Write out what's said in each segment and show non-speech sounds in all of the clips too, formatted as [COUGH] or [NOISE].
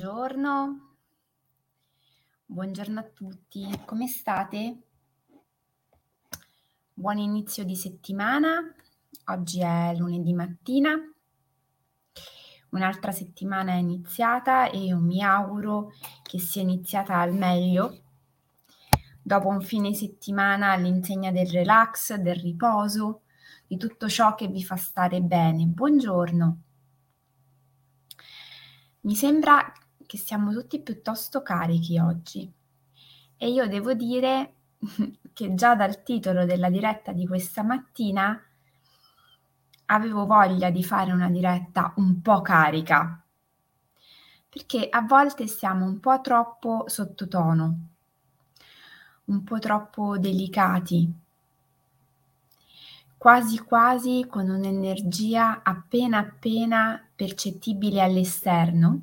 Buongiorno. Buongiorno a tutti, come state? Buon inizio di settimana. Oggi è lunedì mattina. Un'altra settimana è iniziata e io mi auguro che sia iniziata al meglio. Dopo un fine settimana all'insegna del relax, del riposo, di tutto ciò che vi fa stare bene. Buongiorno. Mi sembra che siamo tutti piuttosto carichi oggi. E io devo dire [LAUGHS] che già dal titolo della diretta di questa mattina avevo voglia di fare una diretta un po' carica, perché a volte siamo un po' troppo sottotono, un po' troppo delicati, quasi quasi con un'energia appena appena percettibile all'esterno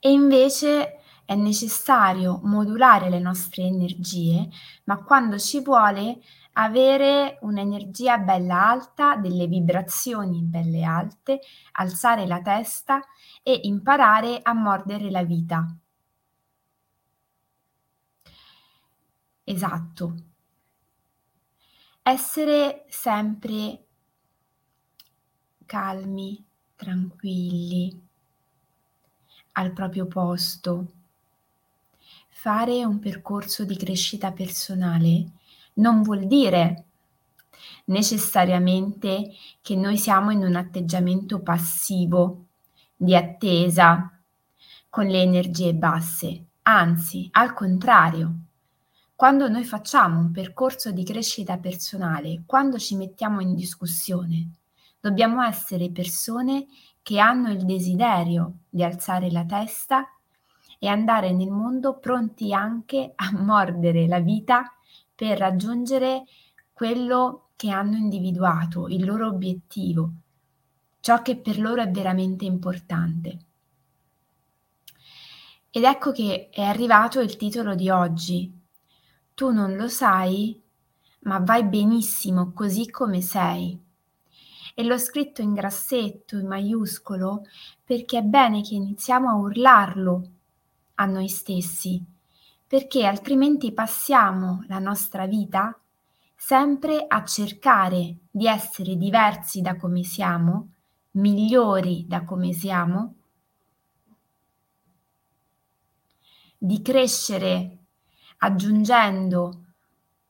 e invece è necessario modulare le nostre energie, ma quando ci vuole avere un'energia bella alta, delle vibrazioni belle alte, alzare la testa e imparare a mordere la vita. Esatto, essere sempre calmi, tranquilli, al proprio posto. Fare un percorso di crescita personale non vuol dire necessariamente che noi siamo in un atteggiamento passivo, di attesa, con le energie basse. Anzi, al contrario, quando noi facciamo un percorso di crescita personale, quando ci mettiamo in discussione, dobbiamo essere persone che hanno il desiderio di alzare la testa e andare nel mondo pronti anche a [LAUGHS] mordere la vita per raggiungere quello che hanno individuato, il loro obiettivo, ciò che per loro è veramente importante. Ed ecco che è arrivato il titolo di oggi, tu non lo sai, ma vai benissimo così come sei. E l'ho scritto in grassetto, in maiuscolo, perché è bene che iniziamo a urlarlo a noi stessi, perché altrimenti passiamo la nostra vita sempre a cercare di essere diversi da come siamo, migliori da come siamo, di crescere aggiungendo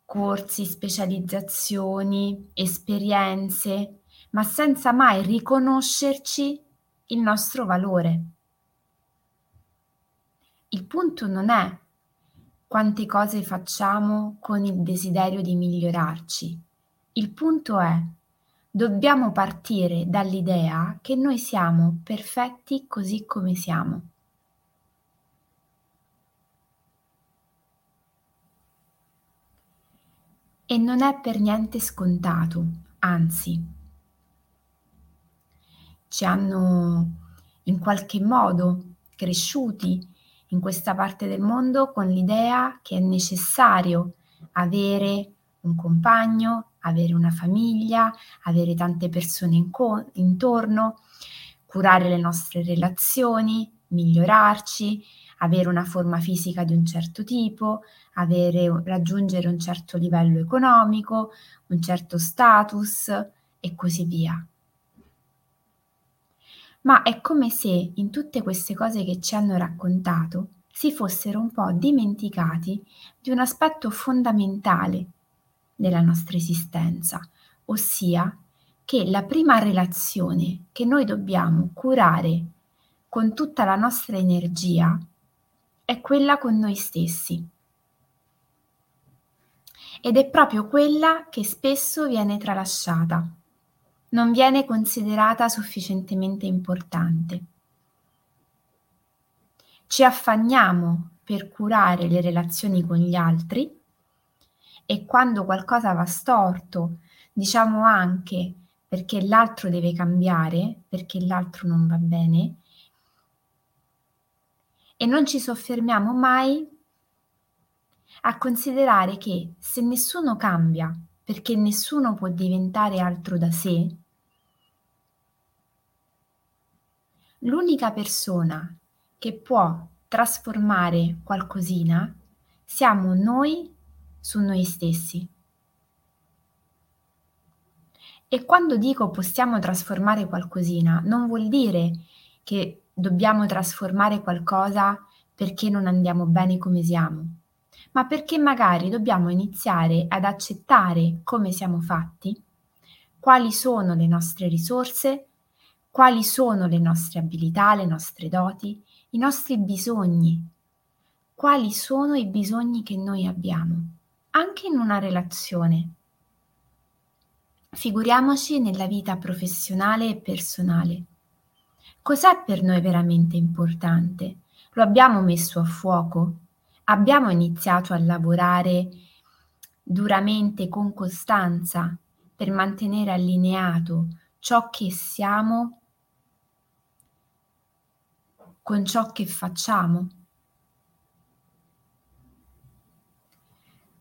corsi, specializzazioni, esperienze, ma senza mai riconoscerci il nostro valore. Il punto non è quante cose facciamo con il desiderio di migliorarci. Il punto è dobbiamo partire dall'idea che noi siamo perfetti così come siamo. e non è per niente scontato, anzi, ci hanno in qualche modo cresciuti in questa parte del mondo con l'idea che è necessario avere un compagno, avere una famiglia, avere tante persone in co- intorno, curare le nostre relazioni, migliorarci, avere una forma fisica di un certo tipo, avere, raggiungere un certo livello economico, un certo status e così via. Ma è come se in tutte queste cose che ci hanno raccontato si fossero un po' dimenticati di un aspetto fondamentale della nostra esistenza, ossia che la prima relazione che noi dobbiamo curare con tutta la nostra energia è quella con noi stessi. Ed è proprio quella che spesso viene tralasciata, non viene considerata sufficientemente importante. Ci affanniamo per curare le relazioni con gli altri e quando qualcosa va storto, diciamo anche perché l'altro deve cambiare, perché l'altro non va bene, e non ci soffermiamo mai a considerare che se nessuno cambia perché nessuno può diventare altro da sé, l'unica persona che può trasformare qualcosina siamo noi su noi stessi. E quando dico possiamo trasformare qualcosina, non vuol dire che dobbiamo trasformare qualcosa perché non andiamo bene come siamo, ma perché magari dobbiamo iniziare ad accettare come siamo fatti, quali sono le nostre risorse, quali sono le nostre abilità, le nostre doti, i nostri bisogni, quali sono i bisogni che noi abbiamo, anche in una relazione. Figuriamoci nella vita professionale e personale. Cos'è per noi veramente importante? Lo abbiamo messo a fuoco? Abbiamo iniziato a lavorare duramente con costanza per mantenere allineato ciò che siamo con ciò che facciamo?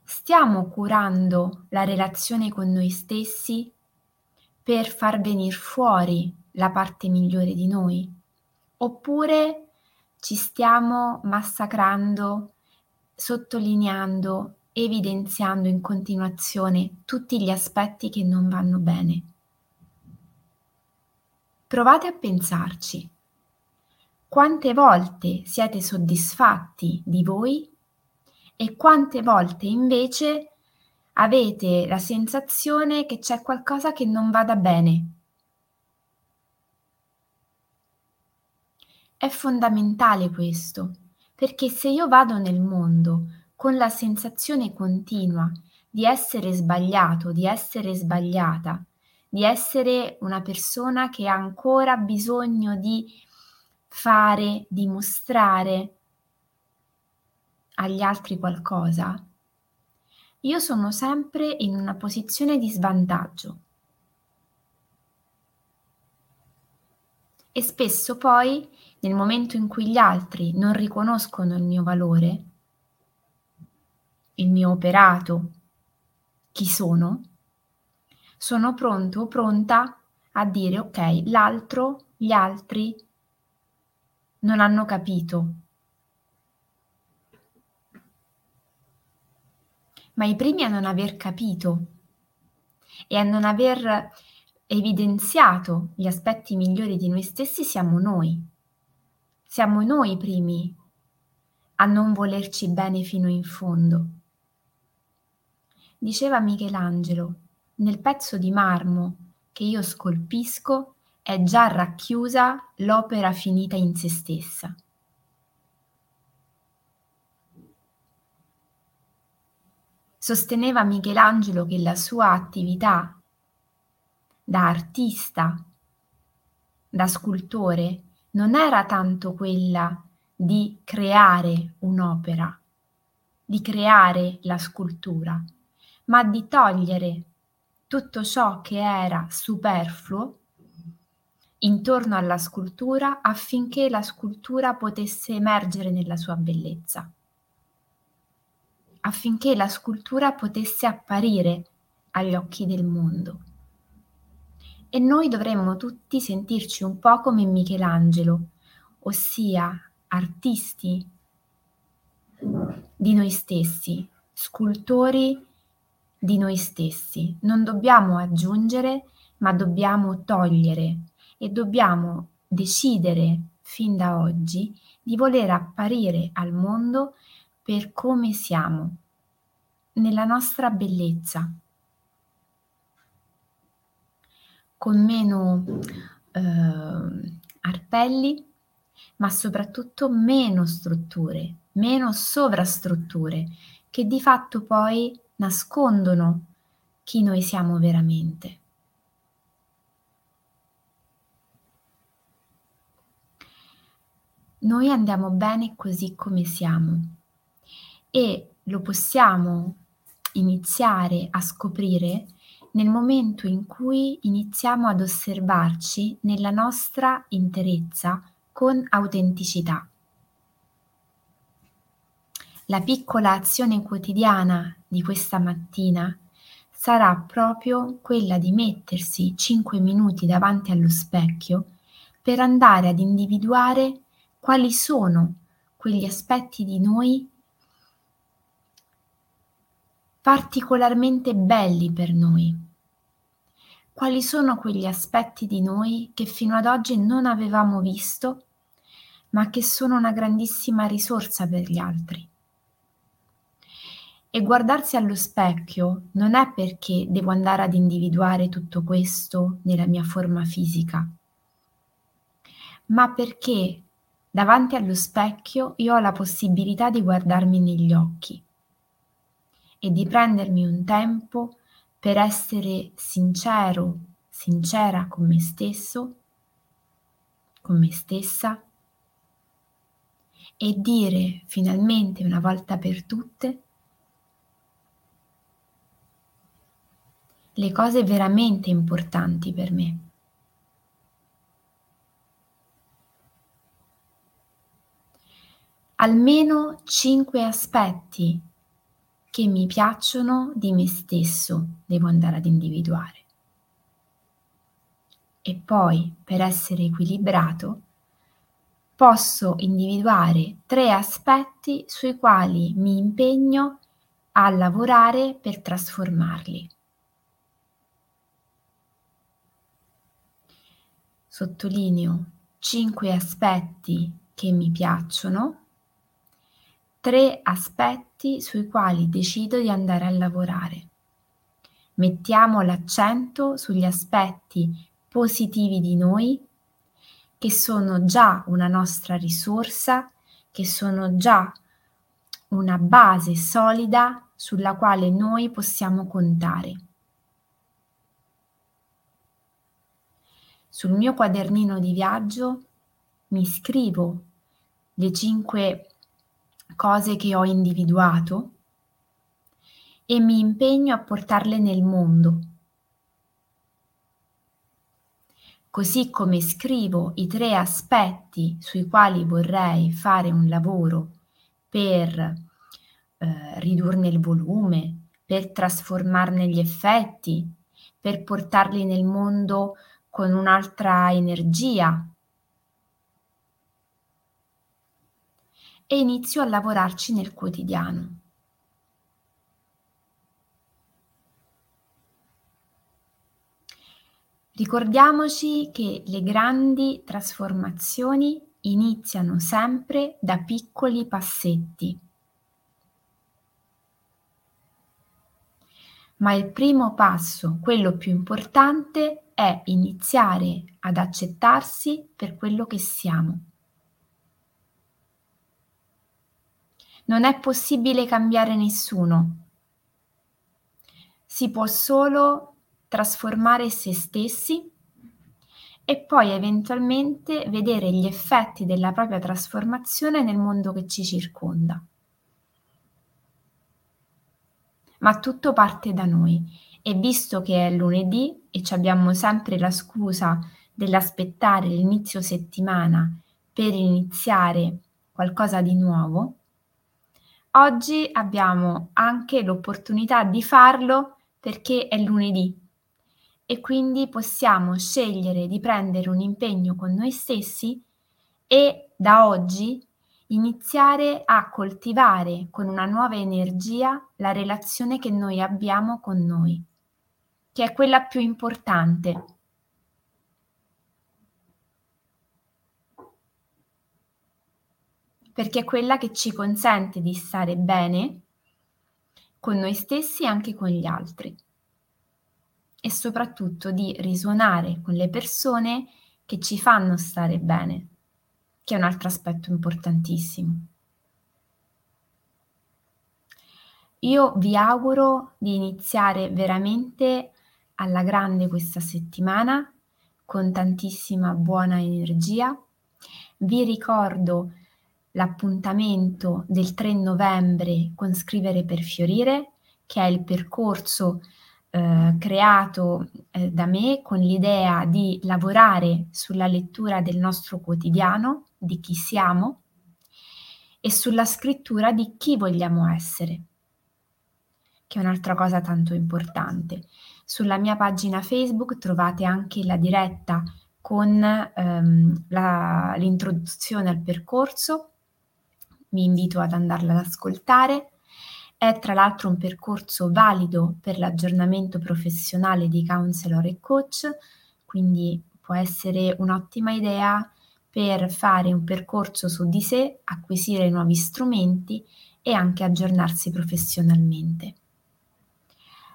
stiamo curando la relazione con noi stessi per far venire fuori la parte migliore di noi? Oppure ci stiamo massacrando, sottolineando, evidenziando in continuazione tutti gli aspetti che non vanno bene? Provate a pensarci. Quante volte siete soddisfatti di voi e quante volte invece avete la sensazione che c'è qualcosa che non vada bene. È fondamentale questo, perché se io vado nel mondo con la sensazione continua di essere sbagliato, di essere sbagliata, di essere una persona che ha ancora bisogno di fare, dimostrare, agli altri qualcosa, io sono sempre in una posizione di svantaggio. E spesso poi, nel momento in cui gli altri non riconoscono il mio valore, il mio operato, chi sono, sono pronto o pronta a dire ok, l'altro, gli altri non hanno capito ma i primi a non aver capito e a non aver evidenziato gli aspetti migliori di noi stessi siamo noi. Siamo noi i primi a non volerci bene fino in fondo. Diceva Michelangelo, nel pezzo di marmo che io scolpisco è già racchiusa l'opera finita in se stessa. Sosteneva Michelangelo che la sua attività da artista, da scultore, non era tanto quella di creare un'opera, di creare la scultura, ma di togliere tutto ciò che era superfluo intorno alla scultura affinché la scultura potesse emergere nella sua bellezza affinché la scultura potesse apparire agli occhi del mondo. E noi dovremmo tutti sentirci un po' come Michelangelo, ossia artisti di noi stessi, scultori di noi stessi. Non dobbiamo aggiungere, ma dobbiamo togliere e dobbiamo decidere fin da oggi di voler apparire al mondo per come siamo, nella nostra bellezza, con meno eh, arpelli, ma soprattutto meno strutture, meno sovrastrutture, che di fatto poi nascondono chi noi siamo veramente. Noi andiamo bene così come siamo e lo possiamo iniziare a scoprire nel momento in cui iniziamo ad osservarci nella nostra interezza con autenticità. La piccola azione quotidiana di questa mattina sarà proprio quella di mettersi 5 minuti davanti allo specchio per andare ad individuare quali sono quegli aspetti di noi particolarmente belli per noi. Quali sono quegli aspetti di noi che fino ad oggi non avevamo visto, ma che sono una grandissima risorsa per gli altri? E guardarsi allo specchio non è perché devo andare ad individuare tutto questo nella mia forma fisica, ma perché davanti allo specchio io ho la possibilità di guardarmi negli occhi e di prendermi un tempo per essere sincero, sincera con me stesso, con me stessa e dire finalmente una volta per tutte le cose veramente importanti per me. Almeno cinque aspetti che mi piacciono di me stesso devo andare ad individuare. E poi, per essere equilibrato, posso individuare tre aspetti sui quali mi impegno a lavorare per trasformarli. Sottolineo cinque aspetti che mi piacciono tre aspetti sui quali decido di andare a lavorare. Mettiamo l'accento sugli aspetti positivi di noi che sono già una nostra risorsa, che sono già una base solida sulla quale noi possiamo contare. Sul mio quadernino di viaggio mi scrivo le cinque cose che ho individuato e mi impegno a portarle nel mondo. Così come scrivo i tre aspetti sui quali vorrei fare un lavoro per eh, ridurne il volume, per trasformarne gli effetti, per portarli nel mondo con un'altra energia, e inizio a lavorarci nel quotidiano. Ricordiamoci che le grandi trasformazioni iniziano sempre da piccoli passetti. Ma il primo passo, quello più importante, è iniziare ad accettarsi per quello che siamo. Non è possibile cambiare nessuno. Si può solo trasformare se stessi e poi eventualmente vedere gli effetti della propria trasformazione nel mondo che ci circonda. Ma tutto parte da noi e visto che è lunedì e abbiamo sempre la scusa dell'aspettare l'inizio settimana per iniziare qualcosa di nuovo, Oggi abbiamo anche l'opportunità di farlo perché è lunedì e quindi possiamo scegliere di prendere un impegno con noi stessi e da oggi iniziare a coltivare con una nuova energia la relazione che noi abbiamo con noi, che è quella più importante. Perché è quella che ci consente di stare bene con noi stessi e anche con gli altri e soprattutto di risuonare con le persone che ci fanno stare bene, che è un altro aspetto importantissimo. Io vi auguro di iniziare veramente alla grande questa settimana con tantissima buona energia. Vi ricordo l'appuntamento del 3 novembre con Scrivere per Fiorire, che è il percorso eh, creato eh, da me con l'idea di lavorare sulla lettura del nostro quotidiano, di chi siamo, e sulla scrittura di chi vogliamo essere, che è un'altra cosa tanto importante. Sulla mia pagina Facebook trovate anche la diretta con ehm, la, l'introduzione al percorso. Vi invito ad andarla ad ascoltare. È tra l'altro un percorso valido per l'aggiornamento professionale di counselor e coach, quindi può essere un'ottima idea per fare un percorso su di sé, acquisire nuovi strumenti e anche aggiornarsi professionalmente.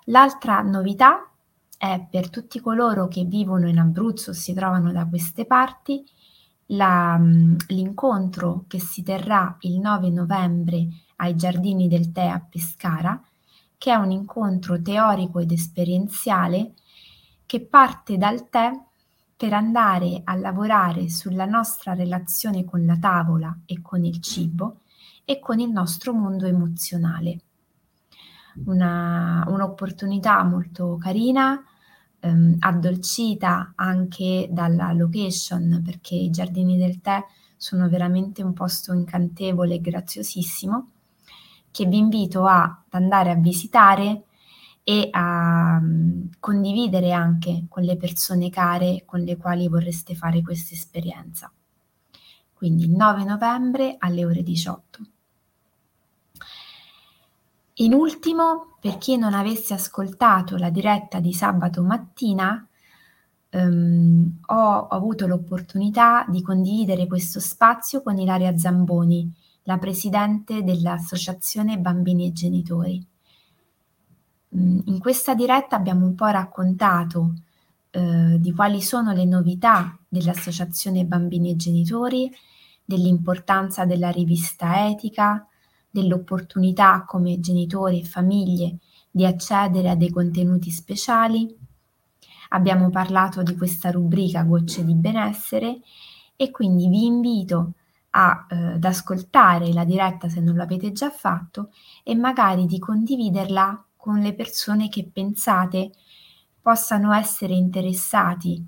L'altra novità è per tutti coloro che vivono in Abruzzo o si trovano da queste parti, la, l'incontro che si terrà il 9 novembre ai Giardini del Tè a Pescara, che è un incontro teorico ed esperienziale che parte dal tè per andare a lavorare sulla nostra relazione con la tavola e con il cibo e con il nostro mondo emozionale. Una, un'opportunità molto carina, ehm, addolcita anche dalla location perché i giardini del tè sono veramente un posto incantevole e graziosissimo che vi invito ad andare a visitare e a um, condividere anche con le persone care con le quali vorreste fare questa esperienza. Quindi il 9 novembre alle ore 18. In ultimo, per chi non avesse ascoltato la diretta di sabato mattina, ehm, ho, ho avuto l'opportunità di condividere questo spazio con Ilaria Zamboni, la presidente dell'Associazione Bambini e Genitori. Mm, in questa diretta abbiamo un po' raccontato eh, di quali sono le novità dell'Associazione Bambini e Genitori, dell'importanza della rivista etica, dell'opportunità come genitori e famiglie di accedere a dei contenuti speciali. Abbiamo parlato di questa rubrica Gocce di benessere e quindi vi invito a, eh, ad ascoltare la diretta se non l'avete già fatto e magari di condividerla con le persone che pensate possano essere interessati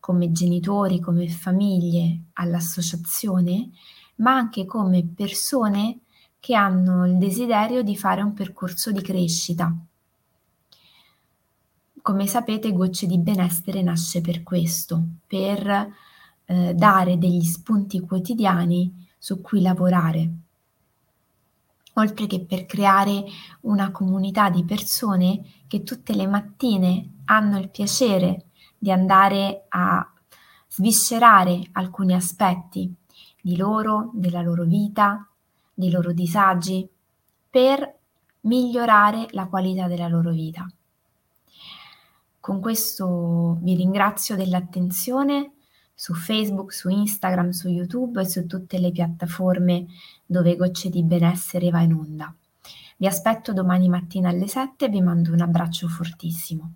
come genitori, come famiglie all'associazione, ma anche come persone che hanno il desiderio di fare un percorso di crescita. Come sapete, Gocce di Benessere nasce per questo, per eh, dare degli spunti quotidiani su cui lavorare, oltre che per creare una comunità di persone che tutte le mattine hanno il piacere di andare a sviscerare alcuni aspetti di loro, della loro vita, dei loro disagi, per migliorare la qualità della loro vita. Con questo vi ringrazio dell'attenzione su Facebook, su Instagram, su YouTube e su tutte le piattaforme dove Gocce di Benessere va in onda. Vi aspetto domani mattina alle 7 e vi mando un abbraccio fortissimo.